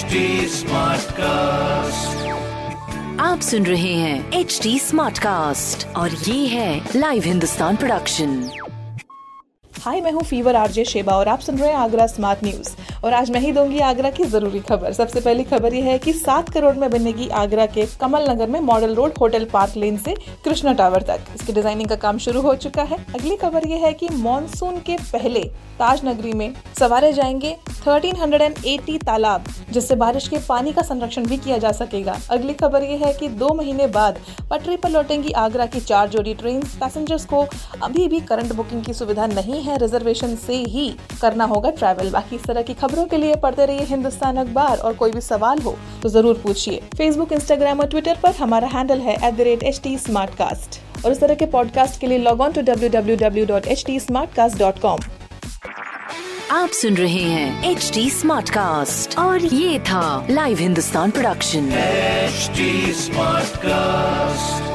HD cast आप सुन रहे हैं एच डी स्मार्ट कास्ट और ये है लाइव हिंदुस्तान प्रोडक्शन हाय मैं हूँ फीवर आरजे शेबा और आप सुन रहे हैं आगरा स्मार्ट न्यूज़ और आज मैं ही दूँगी आगरा की ज़रूरी खबर। सबसे पहली खबर यह है कि सात करोड़ में बनेगी आगरा के कमल नगर में model road hotel park lane से कृष्णा टावर तक। इसकी डिज़ाइनिंग का काम शुरू हो चुका है। अगली खबर यह है कि मानसून के पहले ताज नगरी में सवारे जाएँगे 1380 तालाब, जिससे बारिश के पानी का संरक्षण भी किया जा सकेगा। अगली खबर यह है कि दो महीने बाद पटरी पर लौटेंगी आगरा की चार जोड़ी ट्रेन पैसेंजर्स को अभी भी करंट बुकिंग की सुविधा नहीं है। रिजर्वेशन से ही करना होगा ट्रैवल। बाकी इस तरह की खबरों के लिए पढ़ते रहिए हिंदुस्तान अखबार। और कोई भी सवाल हो तो ज़रूर पूछिए। फेसबुक इंस्टाग्राम और ट्विटर पर हमारा हैंडल है at the rate H T और इस तरह के पॉडकास्ट के लिए log on to W W W dot H T smart cast dot com आप सुन रहे हैं एच डी स्मार्ट कास्ट और ये था live Hindustan production HD Smartcast.